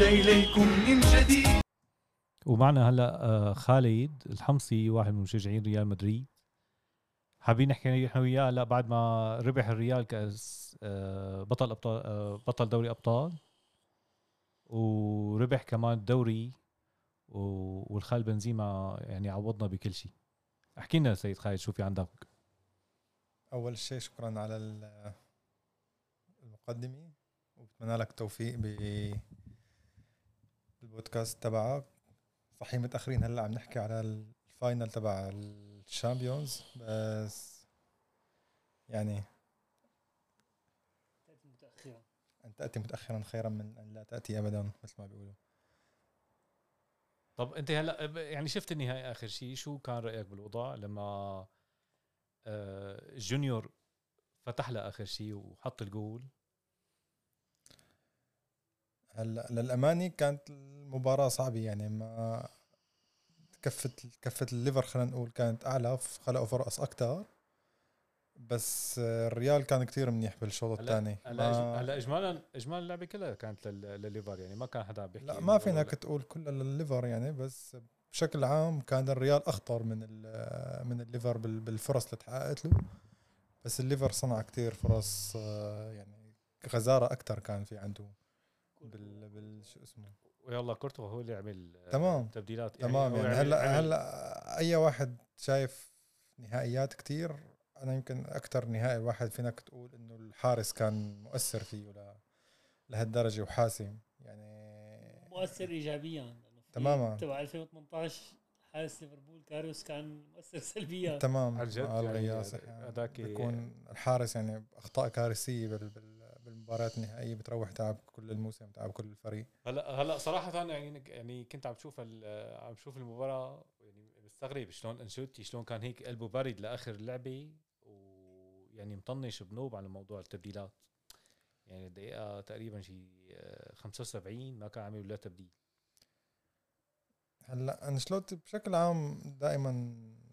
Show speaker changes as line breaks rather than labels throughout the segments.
عاد إليكم من جديد.
ومعنا هلا آه، خالد الحمصي واحد من مشجعين ريال مدريد. حابين نحكي إحنا وياه؟ هلا بعد ما ربح الريال كأس آه، بطل أبطال آه، بطل دوري أبطال وربح كمان الدوري والخال بنزيما يعني عوضنا بكل شيء. احكي لنا سيد خالد شو في عندك؟
أول شيء شكرا على ال- المقدمة وبتمنى لك التوفيق ب البودكاست تبعك صحيح متأخرين هلا عم نحكي على ال final تبع ال Champions بس يعني
متاخرا
ان تأتي متاخرا خيرا من أن لا تأتي ابدا مثل ما بيقولوا.
طب أنت هلا يعني شفت النهائي آخر شيء شو كان رأيك بالوضع لما آه، جونيور فتح لها آخر شيء وحط الجول؟
هلا للامانه كانت المباراة صعبة؟ يعني ما كفة كفة الليفر خلينا نقول كانت أعلى خلقوا فرص أكثر بس الريال كان كتير منيح بالشوط الثاني.
هلا هلا اجمالا اجمالا اللعبة كلها كانت لل- لليفر يعني ما كان حدا عم بيحكي
لا ما فينك تقول كلها للليفر يعني بس بشكل عام كان الريال أخطر من من الليفر بال- بالفرص اللي تحققت له. بس الليفر صنع كتير فرص آه، يعني غزارة أكثر كان في عنده بال, بال شو اسمه؟
ويلا كورتوا هو اللي عمل آه،
تمام.
تبديلات.
تمام.
هو
يعني هلا هلا أي واحد شايف نهائيات كتير أنا يمكن أكثر نهائي واحد فينك تقول إنه الحارس كان مؤثر فيه ل- لهالدرجة وحاسم. يعني
مؤثر ايجابيا.
تماما.
تبع 2018 حارس ليفربول كاريوس كان مؤثر سلبيا.
تمام.
عن جد يعني. هذاك-
بيكون الحارس يعني أخطاء كارثية بال بال بالمباريات النهائية بتروح تعب كل الموسم تعب كل الفريق.
هلا هلا صراحة يعني يعني كنت عم بشوف عم بشوف المباراة يعني مستغرب شلون أنشيلوتي شلون كان هيك قلبه بارد لآخر اللعبه ويعني مطنش بنوب على موضوع التبديلات. يعني الدقيقه تقريبا شي آه، 75 ما كان عامل ولا تبديل.
هلا انشلوتي بشكل عام دائما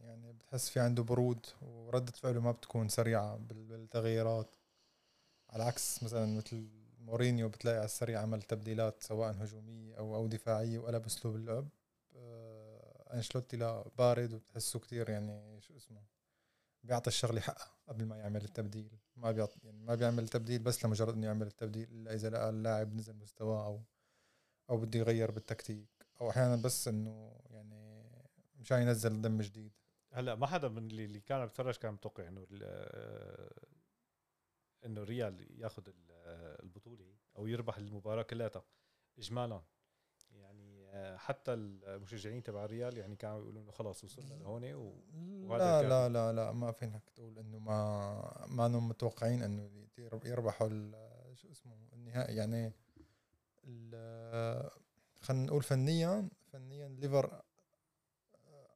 يعني بتحس في عنده برود وردة فعله ما بتكون سريعة بال- بالتغييرات. على عكس مثلا مثل مورينيو بتلاقي على السريع عمل تبديلات سواء هجومية أو أو دفاعية وقلب اسلوب اللعب. آه، انشلوتي لا بارد وبتحسه كتير يعني شو اسمه بيعطي الشغلة حقها قبل ما يعمل التبديل. ما بيعطي يعني ما بيعمل التبديل بس لمجرد إنه يعمل التبديل إلا إذا لقى اللاعب نزل مستواه أو أو بده يغير بالتكتيك. أو أحيانا بس إنه يعني مشان ينزل دم جديد.
هلا ما حدا من اللي كان عم يتفرج كان متوقع إنه آه، إنه ريال ياخذ ال- البطولة أو يربح المباراة كلها. اجمالا. يعني آه، حتى المشجعين تبع الريال يعني كانوا يقولوا إنه خلص وصلنا لهون و...
لا لا لا لا ما فينك تقول إنه ما ما انهم متوقعين إنه يرب- يربحوا شو اسمه النهائي. يعني خلينا نقول فنيا فنيا ليفر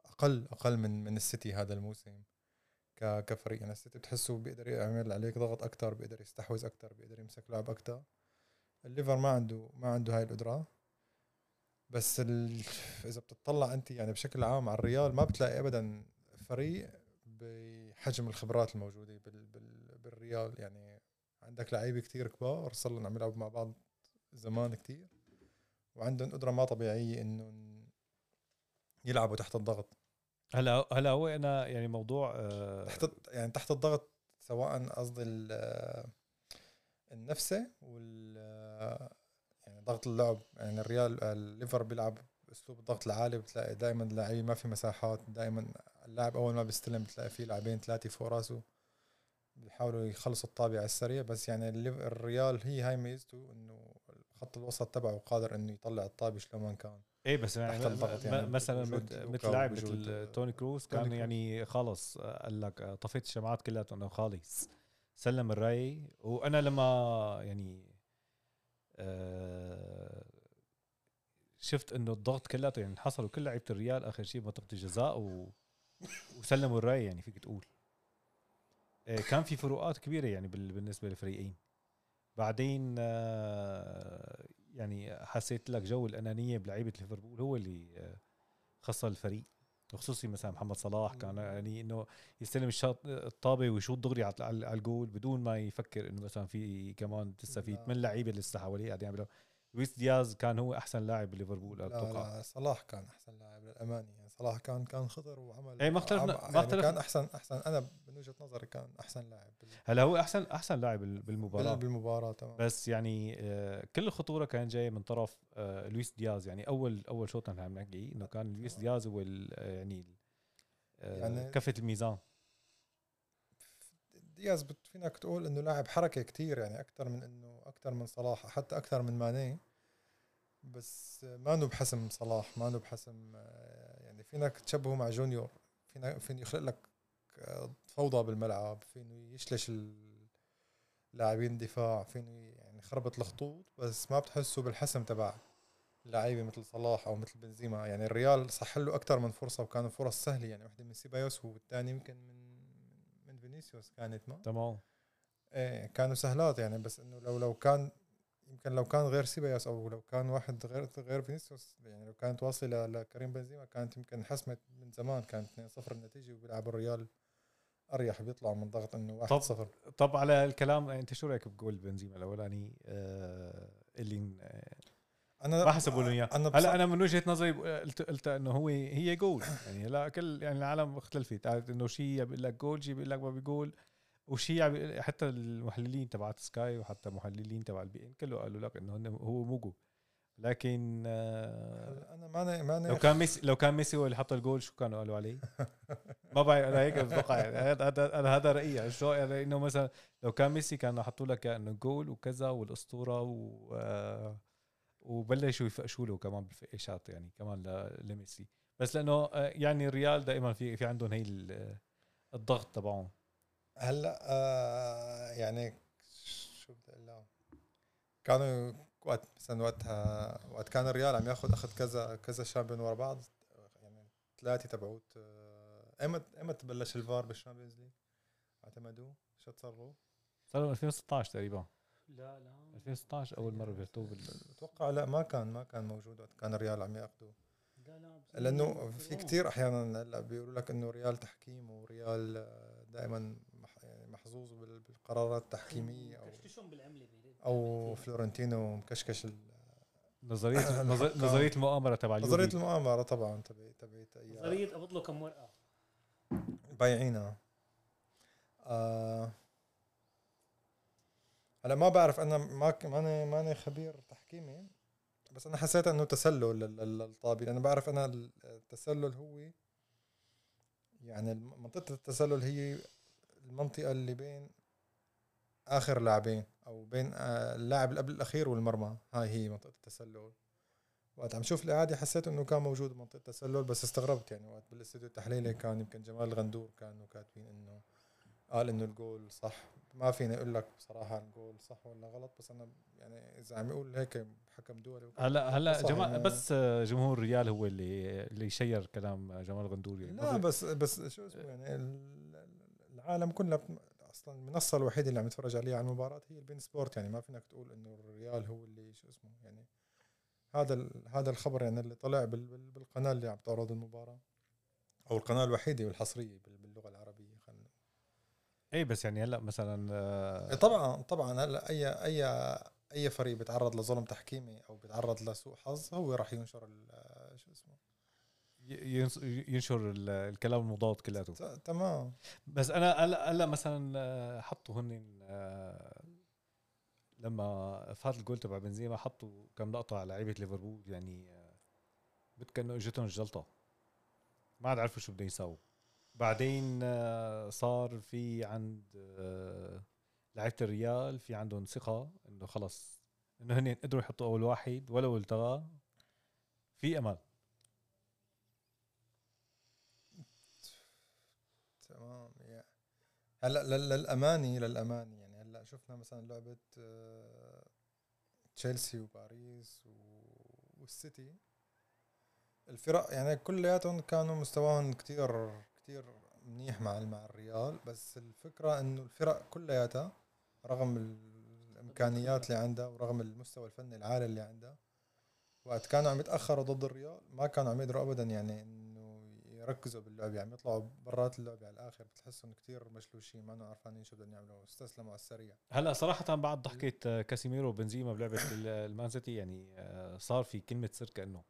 أقل أقل من من السيتي هذا الموسم. كفريق. يعني السيتي بتحسه بيقدر يعمل عليك ضغط أكثر بيقدر يستحوذ أكثر بيقدر يمسك لعب أكثر الليفر ما عنده ما عنده هاي القدرة. بس ال... إذا بتطلع أنت يعني بشكل عام على الريال ما بتلاقي ابدا فريق بحجم الخبرات الموجودة بال... بال... بالريال. يعني عندك لعيبة كتير كبار صار عم يلعبوا مع بعض زمان كتير. وعندهم قدرة ما طبيعية انه يلعبوا تحت الضغط.
هلا هلا هو أنا يعني موضوع آه،
تحت يعني تحت الضغط سواء قصدي ال- النفسي وال يعني ضغط اللعب. يعني الريال الليفر بيلعب أسلوب الضغط العالي بتلاقي دائما اللاعبين ما في مساحات دائما اللاعب أول ما بيستلم بتلاقي فيه لاعبين ثلاثة فوق راسه بيحاولوا يخلصوا الطابة على السريع. بس يعني الريال هي هاي ميزته إنه خط الوسط تبعه قادر إنه يطلع الطابه شلون كان.
إيه بس يعني
يعني.
مثلا مثل- لاعب مثل توني كروز
توني
كان
كروز.
يعني خلص قال لك آه، طفيت الشمعات كلها انه خالص سلم الرأي. وأنا لما يعني آه، شفت إنه الضغط كلياته يعني انحصروا كل لعيبة الريال آخر شيء بمنطقه الجزاء و... وسلموا الرأي يعني فيك تقول. آه، كان في فروقات كبيرة يعني بال- بالنسبة للفريقين. بعدين آه، يعني حسيت لك جو الأنانية بلعيبة ليفربول هو اللي آه، خسر الفريق. خصوصي مثلا محمد صلاح كان يعني إنه يستلم الشاط الطابة ويشوط دغري على الجول بدون ما يفكر إنه مثلا في كمان لسه في. ثمان لعيبة لسه حواليه قاعدين يعملوا. لويس دياز كان هو أحسن لاعب بليفربول
لا,
أتوقع.
لا صلاح كان أحسن لاعب للامانه يعني صلاح كان كان خطر وعمل
إيه، ما اختلفنا- ما
يعني
اختلف-
كان احسن أحسن. أنا من وجهة نظري كان أحسن لاعب
هلا هو احسن أحسن لاعب بال- بالمباراة.
بال- بالمباراة تمام.
بس يعني آه، كل الخطوره كانت جاية من طرف آه، لويس دياز. يعني اول أول شوط نحن عم نحكي إنه كان لويس دياز هو آه، يعني آه،
يعني-
كفة الميزان.
دياز فينك تقول إنه لاعب حركة كتير يعني أكثر من إنه أكثر من صلاح حتى أكثر من ماني. بس ما بحسم صلاح ما بحسم آه، يعني فينك تشبهه مع جونيور. فينا فين يخلق لك آه، فوضى بالملعب فينه يشلش اللاعبين الدفاع فينه يعني يخربط الخطوط. بس ما بتحسه بالحسم تبع لعيبة مثل صلاح أو مثل بنزيما. يعني الريال صح له أكثر من فرصة وكانوا فرص سهلة. يعني واحدة من سيبايوس والثاني يمكن من فينيسيوس كانت ما
تمام.
إيه كانوا سهلات يعني بس إنه لو لو كان يمكن لو كان غير سيبايوس أو لو كان واحد غير غير فينيسيوس يعني لو كانت واصلة لكريم بنزيما كانت يمكن حسمت من زمان كانت 2-0 النتيجه وبيلعب الريال أريح بيطلع من ضغط إنه 1-0
طب على الكلام أنت شو رأيك بجول بنزيما الأولاني؟ آه، اللي آه،
أنا
ما حسبوا له
إياه.
هلا. أنا من وجهة نظري قلت قلت إنه هو هي جول يعني لا كل يعني العالم اختلفت قالت إنه شيء بيقول لك جول شيء بيقول لك ما بيقول وشيء حتى المحللين تبعت سكاي وحتى محللين تبع البي إن كله قالوا لك إنه هو مو جول لكن آه،
أنا ماني ماني
لو كان ميسي لو كان ميسي هو اللي حط الجول شو كانوا قالوا عليه؟ ما بعرف أنا هيك بتوقع. هذا هذا أنا هذا رأيي. شو يعني إنه مثلا لو كان ميسي كانوا حطوا لك إنه جول وكذا والأسطورة و آه، وبلشوا يفقشوا له كمان بالفقاشات يعني كمان لميسي بس لأنه آه، يعني الريال دائما في في عندهم هي ال- الضغط تبعهم
هلأ آه يعني شو بدي أقول لها؟ كانوا وقت مثلا وقتها وقت كان الريال عم ياخذ أخذ كذا كذا champion ورا بعض يعني ثلاثة تبعوت آه، ايمت ايمت بلش ال VAR بال Champions League اعتمدوه شو تصرفوا؟
صار 2016 تقريبا
لا لا.
2016 أول مرة بيحطوه بال
بتوقع لا ما كان ما كان موجود وقت كان الريال عم ياخذوه
لا لا
لأنه في. كتير أحيانا هلأ بيقولوا لك إنه ريال تحكيم وريال دائما يعني محظوظ بال- بالقرارات التحكيمية أو
كشكشهم بالعملة
أو فلورنتينو مكشكش
نظريه نظر- نظرية المؤامره تبع نظرية
المؤامرة طبعا تبعت تبعت أي-
نظرية قبض له كم ورقة؟
بايعينها. آه هلا ما بعرف أنا ما ماني ماني خبير تحكيمي بس أنا حسيت إنه تسلل لل- لل- للطابي لأنه بعرف أنا التسلل هو يعني منطقة التسلل هي المنطقة اللي بين آخر لاعبين أو بين آه، اللاعب اللي قبل الأخير والمرمى. هاي هي منطقة التسلل. وقت عم شوف الاعاده حسيت إنه كان موجود منطقة تسلل بس استغربت يعني وقت بالاستوديو التحليلي كان يمكن جمال الغندور كانوا كاتبين إنه قال إنه الجول صح. ما فيني أقول لك بصراحة الجول صح ولا غلط بس أنا يعني إذا عم يقول هيك حكم دولي
هلا هلا جماعة
يعني.
بس جمهور الريال هو اللي اللي share كلام جمال الغندور
لا بس بس شو اسمه يعني ال- العالم كلها بت- أصلا المنصة الوحيدة اللي عم يتفرج عليها على المباراة هي ال beIN Sport يعني ما فينك تقول إنه الريال هو اللي شو اسمه يعني هذا هذا الخبر يعني اللي طلع بال- بال- بالقناة اللي عم تعرض المباراة أو القناة الوحيدة والحصرية بال- باللغة العربية.
اي بس يعني هلأ مثلا آه،
طبعا طبعا هلأ أي أي أي فريق بيتعرض لظلم تحكيمي أو بيتعرض لسوء حظ هو راح ينشر ال- شو اسمه؟
ينشر ال- الكلام المضاد كلياته.
تمام.
بس أنا هلأ هلأ مثلا آه، حطوا هن آه، لما فات الجول تبع بنزيما حطوا كم لقطة على لعيبة ليفربول يعني آه، كانه إجتهم الجلطة. ما عاد عرفوا شو بدهم يساووا. بعدين آه، صار في عند آه، لعيبة الريال في عندهم ثقة إنه خلص إنه هن قدروا يحطوا أول واحد ولو التغى في أمل.
تمام يا. هلأ لل- للأماني للأماني يعني هلأ شفنا مثلا لعبة آه، تشيلسي وباريس والسيتي. الفرق يعني كلياتهم كانوا مستواهم كتير كتير منيح مع مع الريال بس الفكرة إنه الفرق كلياتها رغم الإمكانيات اللي عندها ورغم المستوى الفني العالي اللي عندها وقت كانوا عم يتأخروا ضد الريال ما كانوا عم يقدروا ابدا يعني إنه يركزوا باللعب يعني يطلعوا برات اللعبه على الآخر. بتحسهم كتير مشلوشين ما عارفين شو بدهم يعملوا استسلموا على السريع.
هلأ صراحة بعد ضحكة آه، كاسيميرو وبنزيما بلعبة ال- المان سيتي يعني آه، صار في كلمة سر كأنه.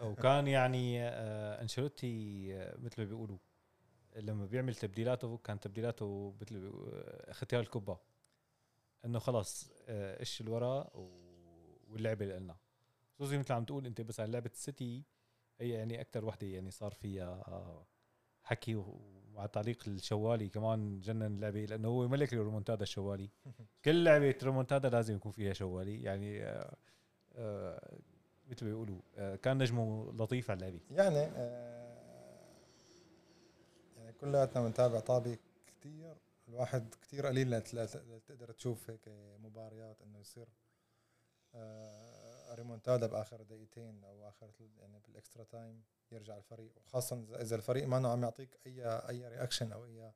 وكان يعني آه، أنشيلوتي آه، مثل ما بيقولوا لما بيعمل تبديلاته كان تبديلاته مثل ما بيقولوا، آه، ختيار الكبة إنه خلص آه، إيش الورا و- واللعبة اللي لنا خصوصي مثل عم تقول أنت بس على لعبة السيتي هي يعني أكثر وحدة يعني صار فيها آه، حكي ومع تعليق الشوالي كمان جنن اللعبة لأنه هو ملك الريمونتادا الشوالي. كل لعبة ريمونتادا لازم يكون فيها شوالي. يعني آه، آه، مثل ما بيقولوا آه، كان نجمه لطيف على اللعبة.
يعني آه يعني كلياتنا بنتابع طابي كتير. الواحد كتير قليل تقدر تشوف هيك مباريات إنه يصير. آه ريمونتادا بآخر دقيقتين أو آخر يعني بال extra time يرجع الفريق. وخاصه اذا الفريق ما عم يعطيك اي أي reaction أو اي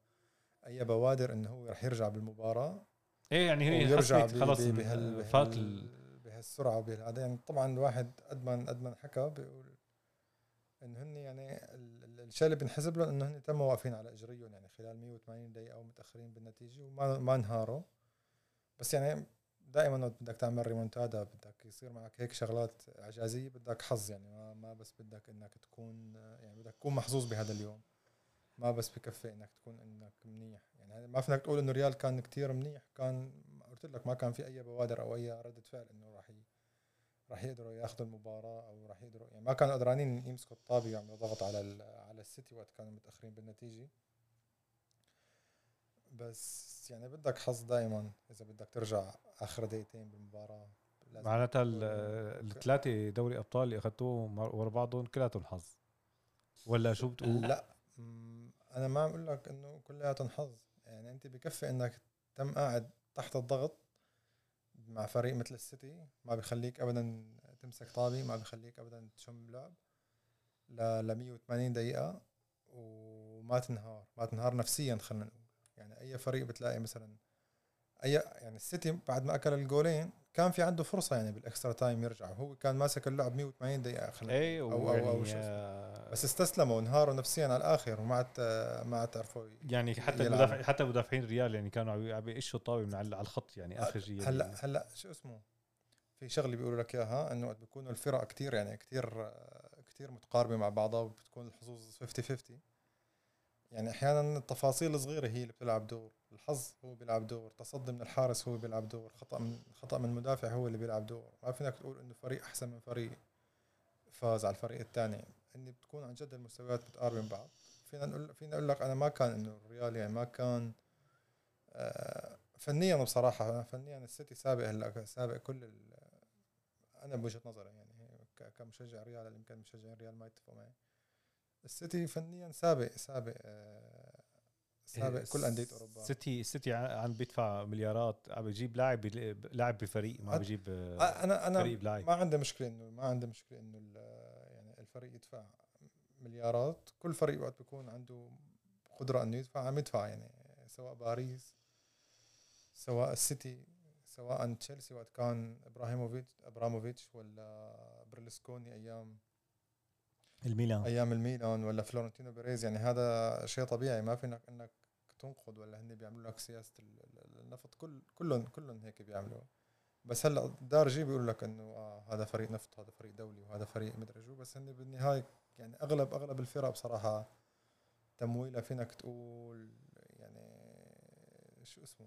أي بوادر إنه هو رح يرجع بالمباراة.
إيه يعني هي حسيت خلص
بهال
فات
بهال
ال-
بهالسرعة وبهذا يعني طبعا الواحد قد ما قد ما حكى بيقول إنه هن يعني الشيء اللي بنحسب لهم إنه هن تموا واقفين على إجريهم يعني خلال 180 دقيقة ومتاخرين بالنتيجة وما ما انهاروا بس يعني دائما بدك تعمل ريمونتادا بدك يصير معك هيك شغلات إعجازية بدك حظ يعني ما, ما بس بدك إنك تكون يعني بدك تكون محظوظ بهذا اليوم ما بس بكفي إنك تكون إنك منيح يعني ما فينك تقول إنه ريال كان كتير منيح كان قلت لك ما كان في أي بوادر أو أي ردة فعل إنه راح. راح يقدروا ياخذوا المباراة أو راح يقدروا يعني ما كانوا قدرانين يمسكوا الطابة ويعملوا ضغط على. على السيتي وقت كانوا متأخرين بالنتيجة بس يعني بدك حظ دائما إذا بدك ترجع آخر دقيقتين بالمباراة
معناتها الثلاثه دوري أبطال اللي اخذتوهم ورا بعضهم كلياتهم حظ ولا شو بتقول؟
لا أنا ما عم أقول لك إنه كلياتهم حظ يعني أنت بكفي إنك تم قاعد تحت الضغط مع فريق مثل السيتي ما بيخليك ابدا تمسك طابي ما بيخليك ابدا تشم لعب ل ل 180 دقيقة وما تنهار ما تنهار نفسيا خلينا نقول. يعني أي فريق بتلاقي مثلا أي يعني السيتي بعد ما أكل الجولين كان في عنده فرصة يعني بال extra time يرجع هو كان ماسك اللعب 180 دقيقة خلينا
إيه
أو- أو- أو
آه،
بس استسلموا وانهاروا نفسيا على الآخر وما عاد ما تعرفوا
يعني حتى. المدافع حتى مدافعين الريال يعني كانوا عم- يقشوا الطاوله من على الخط يعني آخر شيء يعني
هلأ هلأ شو اسمه؟ في شغلة بيقولوا لك إياها إنه وقت بيكونوا الفرق كتير يعني كتير كتير متقاربة مع بعضها وبتكون الحظوظ 50 50 يعني أحيانا التفاصيل الصغيرة هي اللي بتلعب دور. الحظ هو بيلعب دور. تصدي من الحارس هو بيلعب دور. خطأ من خطأ من المدافع هو اللي بيلعب دور. ما فينك تقول إنه فريق أحسن من فريق فاز على الفريق الثاني إني بتكون عن جد المستويات متقاربه من بعض. فينا نقول فينا أقول لك أنا ما كان إنه الريال يعني ما كان آه، فنيا بصراحة فنيا السيتي سابق هلا سابق كل أنا بوجهة نظري يعني كمشجع ريال اللي يمكن مشجعين ريال ما يتفقوا معي. السيتي فنيا سابق سابق آه، سابق كل أندية أوروبا.
سيتي سيتي عم بيدفع مليارات عم بيجيب لاعب لاعب بفريق ما بيجيب آه،
أنا أنا
فريق بلاعب.
ما عندي مشكلة انه ما عندي مشكلة إنه الفريق يدفع مليارات كل فريق وقت بيكون عنده قدرة إنه يدفع عم يدفع يعني سواء باريس سواء السيتي سواء تشيلسي وقت كان إبراهيموفيتش إبراموفيتش ولا برلسكوني أيام
الميلان.
أيام الميلان ولا فلورنتينو بيريز. يعني هذا شيء طبيعي ما فينك إنك تنقد ولا هن بيعملوا لك سياسة ال- ال- النفط. كل كلهم كلهم هيك بيعملوا. بس هلا دارجي بيقول لك إنه آه هذا فريق نفط هذا فريق دولي وهذا فريق مدري شو. بس هن بالنهاية يعني أغلب أغلب الفرق بصراحة تمويلها فينك تقول يعني شو اسمه؟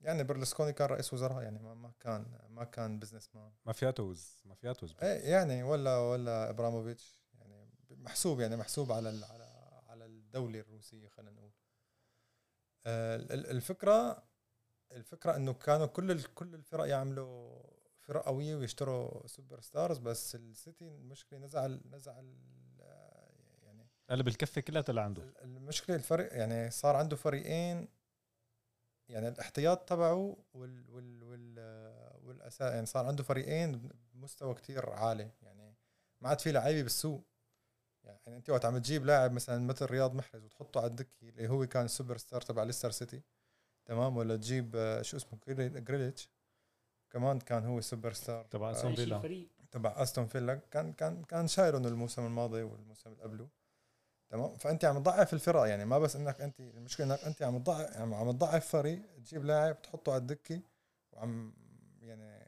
يعني برلسكوني كان رئيس وزراء يعني ما ما كان ما كان businessman
مافياتوز مافياتوز.
إيه يعني ولا ولا إبراموفيتش يعني محسوب يعني محسوب على على على الدولة الروسيه خلينا نقول. الفكرة الفكرة إنه كانوا كل كل الفرق يعملوا فرق قوية ويشتروا superstars بس السيتي المشكلة نزع نزع ال- يعني
قلب الكفة كلها طلع عنده.
ال- المشكلة الفرق يعني صار عنده فريقين يعني الاحتياط تبعه وال وال وال والاساس يعني صار عنده فريقين بمستوى كتير عالي يعني ما عاد في لعيبة بالسوق. يعني انت وقت عم تجيب لاعب مثلا مثل رياض محرز وتحطه على الدكة اللي هو كان السوبر ستار تبع ليستر سيتي تمام؟ ولا تجيب آه، شو اسمه؟ جريلي- جريليش. كمان كان هو سوبر ستار
تبع
آه،
شيء
فيلا.
تبع أستون فيلا. كان كان كان شايلهم الموسم الماضي والموسم اللي قبله. تمام؟ فأنت عم تضعف الفرق يعني ما بس إنك أنت المشكلة إنك أنت عم تضعف عم عم تضعف فريق تجيب لاعب تحطه على الدكة وعم يعني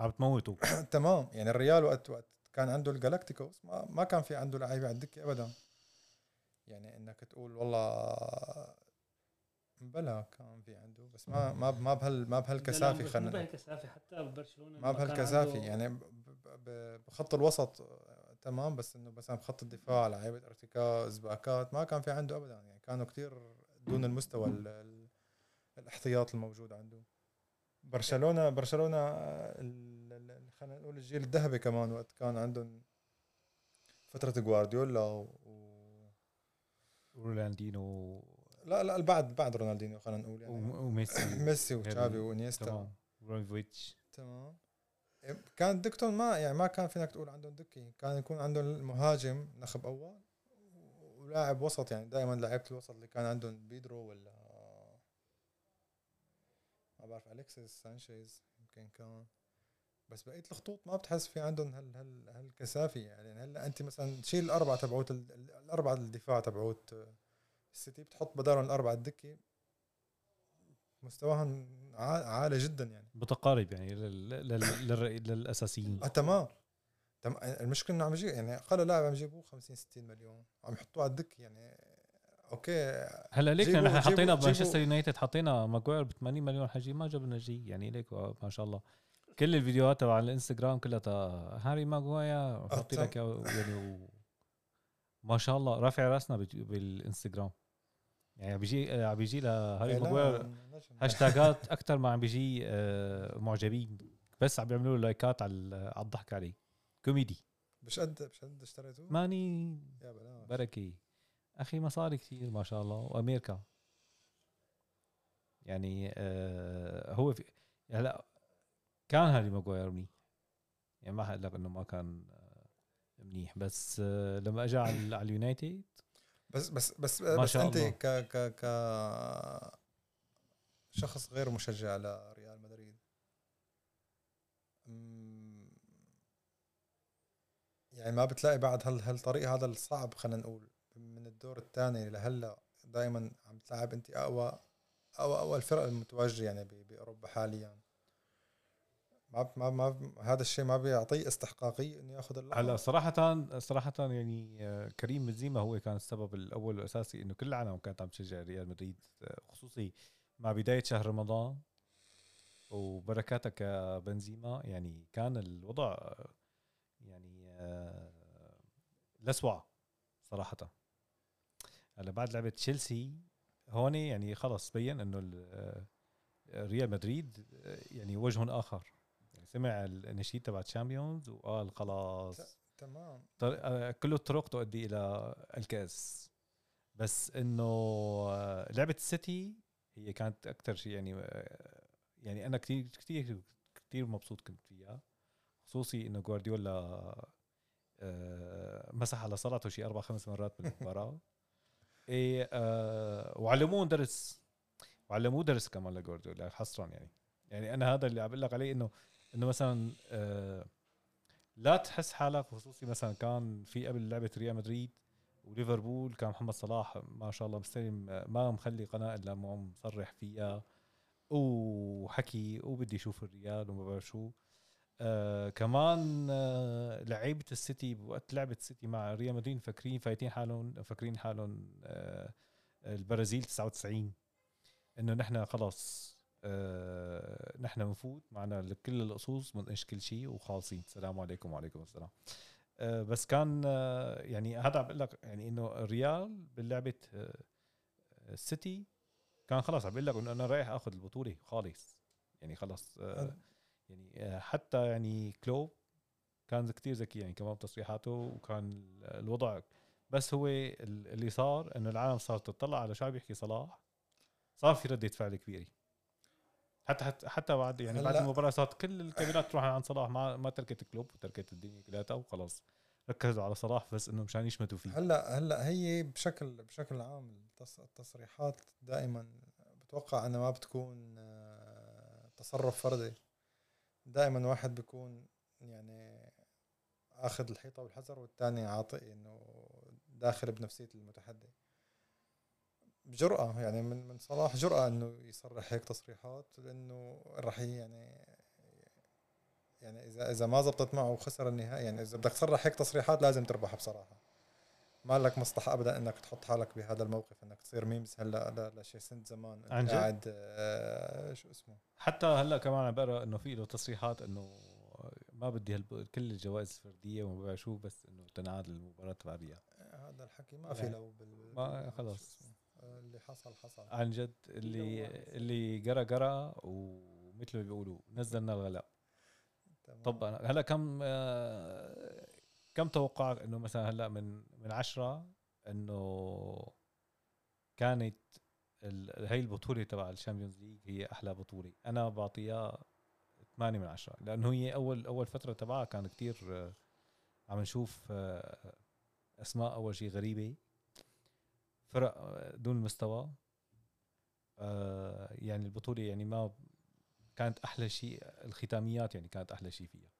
عم تموتوا
تمام؟ يعني الريال وقت وقت كان عنده الجالاكتيكوس ما, ما كان في عنده لعيبة على الدكة ابدا. يعني إنك تقول والله بلا كان في عنده بس ما ما ما بهال ما
بهالكثافة
خلينا
بهالكثافة حتى ببرشلونه
ما
بهالكثافة
يعني بخط الوسط آه، تمام بس إنه مثلا بخط الدفاع لعيبة ارتكاز باكات ما كان في عنده ابدا. يعني كانوا كتير دون المستوى ال- ال- الاحتياط الموجود عنده. برشلونة برشلونة خلينا نقول الجيل الذهبي كمان وقت كان عندهم فترة جوارديولا و... و-
رونالدينو
لا لا بعد بعد رونالدينيو خلينا نقول يعني.
وم- وميسي.
ميسي وتشافي وإنيستا.
تمام. برونفيتش
تمام. كان دكتور ما يعني ما كان فينك تقول عندهم دكي كان يكون عندهم المهاجم نخب أول ولاعب وسط يعني دائما لعيبه الوسط اللي كان عندهم بيدرو ولا ما بعرف الكسيس سانشيز يمكن كان بس بقيه الخطوط ما بتحس في عندهم هال هال هالكثافة يعني. هلا أنت مثلا تشيل الأربعة تبعوت ال- ال- الأربعة الدفاع تبعوت آه، السيتي بتحط بدالهم الأربعة الدكة. مستواهم عا- عالي جدا يعني.
متقارب يعني لل... لل... لل... للأساسيين.
آه تمام. تمام المشكلة إنه عم يجي يعني أقل لاعب عم يجيبوه 50 60 مليون. عم يحطوه على الدك يعني. okay.
هلا ليك نحن حطينا بمانشستر يونايتد حطينا ماجواير ب 80 مليون حجي ما جبنا شيء يعني ليك ما شاء الله. كل الفيديوهات تبع الإنستغرام كلها تا هاري ماجواير حاطين لك يعني و... ما شاء الله رافع راسنا بال- بالإنستغرام. يعني عم بيجي عم بيجي لهاري
إيه
ماجواير
نجم.
هاشتاجات أكثر ما عم بيجي آه، معجبين بس عم بيعملوا له لايكات على على الضحك عليه كوميدي.
مش قد مش قد اشتريتوه؟
ماني
يا بلاش
بركه أخي مصاري كثير ما شاء الله. وامريكا يعني آه هو في هلا كان هاري ماجواير منيح. يعني ما حقول لك إنه ما كان آه، منيح. بس آه لما اجى على اليونايتد
بس بس بس بس أنت
الله.
ك ك ك شخص غير مشجع لريال مدريد. أمم، يعني ما بتلاقي بعد هال هالطريق هذا الصعب خلينا نقول. من الدور الثاني لهلا دائما عم تلعب أنت أقوى أقوى أقوى الفرق المتواجدة يعني بأوروبا حاليا. ما ما ما هذا الشيء ما بيعطيه استحقاقية إنه يأخذ اللقب.
هلأ صراحة صراحة يعني آه، كريم بنزيما هو كان السبب الأول والأساسي إنه كل العالم كانت عم تشجع ريال مدريد آه، خصوصي مع بداية شهر رمضان. وبركاتك بنزيما يعني كان الوضع آه، يعني لسوع صراحة. هلا بعد لعبة تشيلسي هون يعني خلص بين إنه ال- آه، ريال مدريد آه، يعني وجه آخر. يعني سمع النشيد تبع تشامبيونز وقال خلاص.
تمام.
آه، كل الطرق تؤدي إلى الكاس. بس إنه لعبة السيتي هي كانت أكثر شيء يعني يعني أنا كثير كثير كثير مبسوط كنت فيها. خصوصي إنه جوارديولا مسح على صلاته شيء أربع خمس مرات بالمباراة. إيه آه، وعلموه درس. وعلموه درس كمان لجوارديولا حصرا يعني. يعني أنا هذا اللي عم بقول لك عليه إنه إنه مثلا آه، لا تحس حالك خصوصي مثلا كان في قبل لعبة ريال مدريد وليفربول كان محمد صلاح ما شاء الله مستلم آه، ما مخلي قناة إلا مصرح فيها وحكي وبدي أشوف الريال وما بعرف شو. آه كمان آه لعيبة السيتي بوقت لعبة السيتي مع ريال مدريد فاكرين فايتين حالهم فاكرين حالهم آه البرازيل 99 إنه نحن خلص آه نحن بنفوت معنا كل القصوص بنقش كل شيء وخالصين. السلام عليكم وعليكم السلام. آه بس كان آه يعني هذا عم بقول لك يعني إنه الريال بلعبة آه السيتي كان خلاص عم بقول لك إنه أنا رايح آخذ البطولة خالص. يعني خلص آه يعني آه، حتى يعني كلوب كان كتير ذكي يعني كمان بتصريحاته وكان الوضع بس هو ال- اللي صار إنه العالم صارت تطلع على شو عم يحكي صلاح صار في ردة فعل كبيرة. حتى حتى, حتى بعد يعني بعد المباراة صارت كل الكاميرات تروح عند صلاح ما ما تركت كلوب وتركت الدنيا كلها وخلاص. ركزوا على صلاح بس إنه مشان يشمتوا فيه.
هلا هلا هي بشكل بشكل عام التص- التصريحات دائما بتوقع إنها ما بتكون آه، تصرف فردي. دائما واحد بيكون يعني آخذ الحيطة والحذر والثاني عاطئ إنه داخل بنفسية المتحدي. بجرأة يعني من من صلاح جرأة إنه يصرح هيك تصريحات لإنه راح يعني يعني إذا إذا ما زبطت معه وخسر النهائي يعني إذا بدك تصرح هيك تصريحات لازم تربح بصراحة. ما لك مصلحة ابدا إنك تحط حالك بهذا الموقف إنك تصير ميمز هلأ لا لشي سنه زمان
عن جد؟
قاعد آه شو اسمه
حتى هلأ كمان عم بقرأ إنه في له تصريحات إنه ما بدي. كل الجوائز الفرديه وما بعرف شو بس إنه تنعاد المباراة تبع ريال
هذا الحكي ما في
يعني
لو بال
ما- خلص.
آه، اللي حصل حصل
عن جد اللي اللي قرأ قرأ ومثل ما بيقولوا نزلنا الغلاء. طب هلأ كم آه، كم توقعك إنه مثلا هلأ من من عشرة إنه كانت هي البطولة تبع ال Champions League هي أحلى بطولة. أنا بعطيها 8 من عشرة لأنه هي اول أول فترة تبعها كان كتير آه، عم نشوف آه، أسماء أول شيء غريبة. فرق آه، دون المستوى آه، يعني البطولة يعني ما كانت أحلى شيء الختاميات يعني كانت أحلى شيء فيها.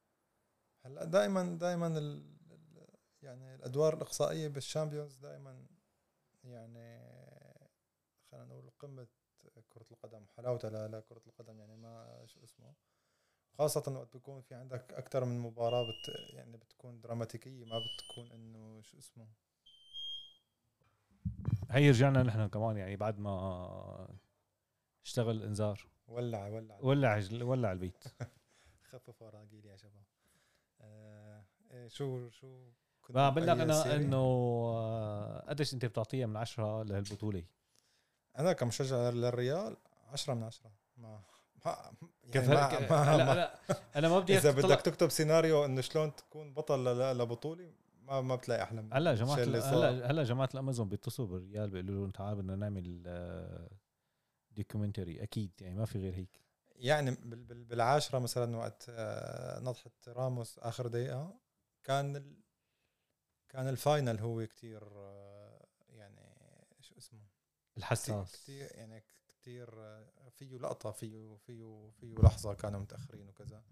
هلأ دائما دائما يعني الأدوار الإقصائية بالشامبيونز دائما يعني خلينا نقول قمة كرة القدم حلاوتها لا لا كرة القدم يعني ما شو اسمه. خاصة وقت بيكون في عندك أكثر من مباراة بت يعني بتكون دراماتيكية ما بتكون إنه شو اسمه.
هي رجعنا نحن كمان يعني بعد ما اشتغل الانذار
ولع ولع.
ولع ولع البيت.
خففوا راجيل يا شباب. آه إيه شو شو أي أنا؟
أنه آه، قديش أنت بتعطيها من عشرة لهالبطولة
أنا كمشجع للريال 10 من 10 ما ما يعني ما ما ما
هلا أنا ما بدي إذا
بدك تكتب سيناريو إنه شلون تكون بطل لبطولة ما ما بتلاقي أحلى من
هلا
جماعة.
هلا هلا جماعة الأمازون بيتصلوا بالريال بيقولوا لهم تعال بدنا نعمل documentary أكيد يعني ما في غير هيك
يعني بال- بال- بالعاشرة مثلا وقت آه، نطحة راموس آخر دقيقة كان. كان ال final هو كتير يعني شو اسمه؟
الحساس.
كتير يعني كتير فيه لقطة فيه فيه فيه لحظة كانوا متأخرين وكذا.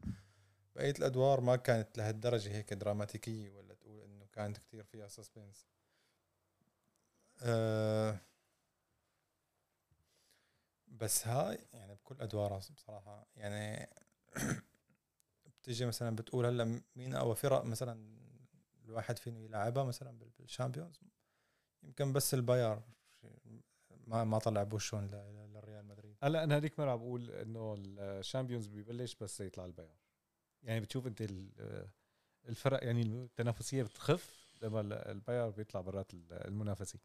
بقية الأدوار ما كانت لهالدرجة هيك دراماتيكية ولا تقول إنه كانت كتير فيها suspense أه بس هاي يعني بكل أدوارها بصراحة يعني بتيجي مثلا بتقول هلأ مين أقوى فرق مثلا الواحد فينه يلعبها مثلا بال- بال Champions يمكن بس البايرن ما ما طلع ل- للريال مدريد.
هلأ أنا هذيك مرة بقول إنه ال Champions ببلش بس يطلع البايرن يعني بتشوف أنت ال- الفرق يعني التنافسية بتخف لما ال- البايرن بيطلع برات ال- المنافسه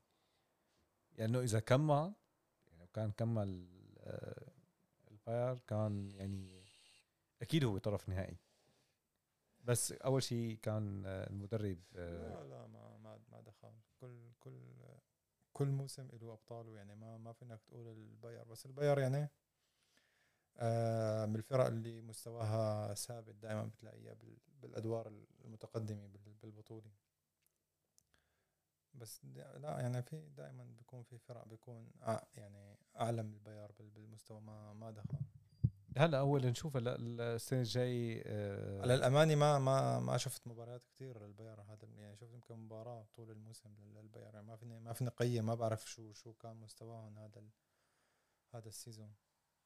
لأنه إذا كمل يعني كان كمل البايرن كان يعني أكيد هو طرف نهائي. بس أول شيء كان آه، المدرب آه،
لا لا ما ما ما دخل. كل كل كل موسم له ابطاله يعني ما ما فينك تقول البايرن. بس البايرن يعني آه من الفرق اللي مستواها ثابت دائما بتلاقيها بال- بالأدوار المتقدمة بال- بالبطولة. بس لا يعني في دائما بيكون في فرق بيكون يعني أعلى من البايرن بال- بالمستوى. ما ما دخل.
هلا اول نشوف هلا السنة الجاي آه،
على الامانه ما ما ما شفت مباريات كثير للبايرن هذا يعني شفت يمكن مباراة طول الموسم لل- للبايرن يعني ما فيني ما فيني أقيم ما بعرف شو شو كان مستواهم هذا هذا ال season.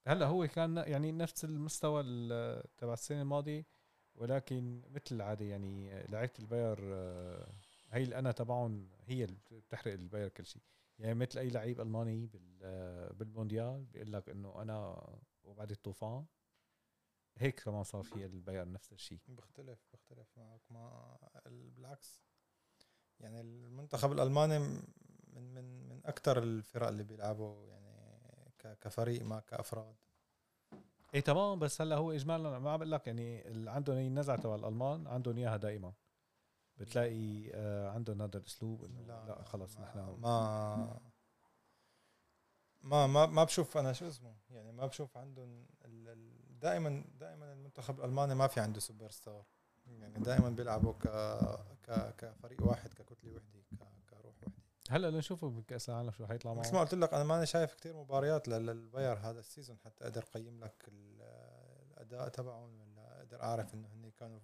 هلا هو كان يعني نفس المستوى ال- تبع السنة الماضية ولكن مثل العادة يعني لعيبة البايرن آه، هي الانا تبعهم هي اللي بتحرق الباير كل شيء. يعني مثل أي لعيب ألماني بال- آه، بالمونديال بيقول لك إنه أنا وبعد الطوفان هيك كمان صار في الباير نفس الشيء.
بختلف بختلف معك ما ال- بالعكس. يعني المنتخب الألماني من من من أكثر الفرق اللي بيلعبوا يعني كفريق ما كأفراد.
إيه تمام. بس هلأ هو اجمالا ما عم بقول لك يعني اللي عندهم هي النزعه تبع الألمان؟ عندهم إياها دائما. بتلاقي آه، عندهم هذا الأسلوب إنه لا, لا خلص نحن
ما ما ما ما بشوف أنا شو اسمه يعني ما بشوف عندهم دائما دائما المنتخب الألماني ما في عنده سوبر ستار يعني دائما بيلعبوا ك ك كفريق واحد ككتلة وحدة كروح وحدة
هلأ نشوفه بكأس العالم شو حيطلع
بس
معه
ما قلت لك أنا ماني شايف كتير مباريات لل- للبايرن هذا ال season حتى أقدر اقيم لك ال- الأداء تبعهم ولا أقدر أعرف إنه هن كانوا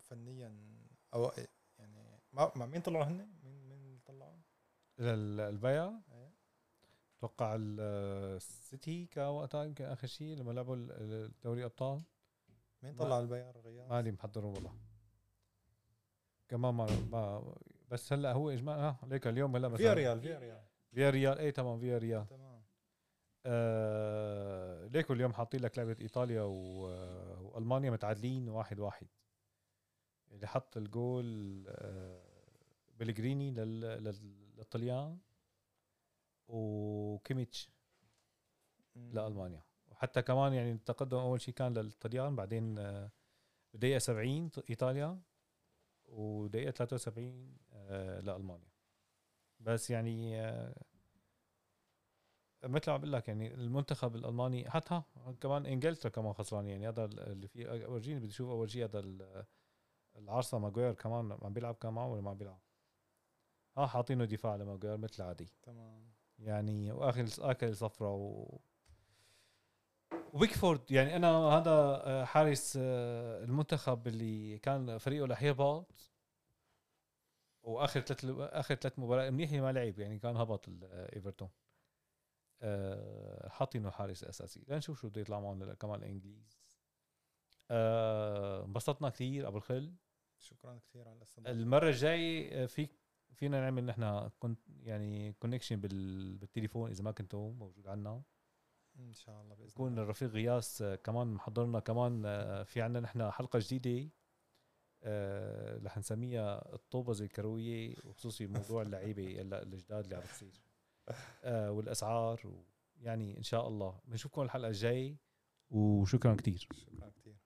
فنيا أو يعني ما مين طلعوا هن؟ مين مين طلعوا؟
ال- البايع
إيه.
أتوقع ال- السيتي كان وقتها يمكن آخر شيء لما لعبوا ال- ال- دوري أبطال.
مين
ما-
طلع البيار غياب؟
مالي محضرهم والله. كمان ما, ما بس هلأ هو اجماع آه ليك اليوم هلأ مثلا.
فيا ريال فيا ريال
فيا ريال اي تمام فيا ريال
تمام.
آه ليكو اليوم حاطين لك لعبة إيطاليا. وألمانيا متعادلين واحد واحد. اللي حط الجول آه بلغريني لل... لل... للطليان وكيميتش. لالمانيا وحتى كمان يعني التقدم أول شيء كان للطليان بعدين آه، بدقيقه 70 ط- إيطاليا ودقيقة 73 آه، لألمانيا. بس يعني آه، مثل ما بقول لك يعني المنتخب الألماني حتى كمان إنجلترا كمان خسران. يعني هذا اللي في ورجيني بدي أشوف أول شيء هذا ال- العرصه ماجوير كمان عم بيلعب كمان ولا ما عم بيلعب؟ ها حاطينه دفاع لماجوير مثل عادي.
تمام.
يعني وآخر اكل صفرة و وبيكفورد يعني أنا هذا آه، حارس آه، المنتخب اللي كان فريقه رح يهبط وآخر ثلاث آخر ثلاث مباريات منيح ما لعب يعني كان هبط آه، إيفرتون. حاطينه حارس أساسي. لنشوف شو بده يطلع معهم كمان الانجليز انبسطنا كثير ابو الخل
شكرا كثير على الاستضافة.
المرة الجاي فيك فينا نعمل نحن كنت يعني كونكشن بال بالتليفون إذا ما كنتوا موجود عنا.
إن شاء الله بإذن
يكون
الله.
الرفيق غياس آه، كمان محضرنا كمان آه، في عنا نحن حلقة جديدة آه، رح نسميها الطوبز الكروية وخصوصي موضوع اللعيبة هلأ الجداد اللي عم بتصير. والأسعار و يعني إن شاء الله. بنشوفكم الحلقة الجاي وشكرا كثير
شكرا كثير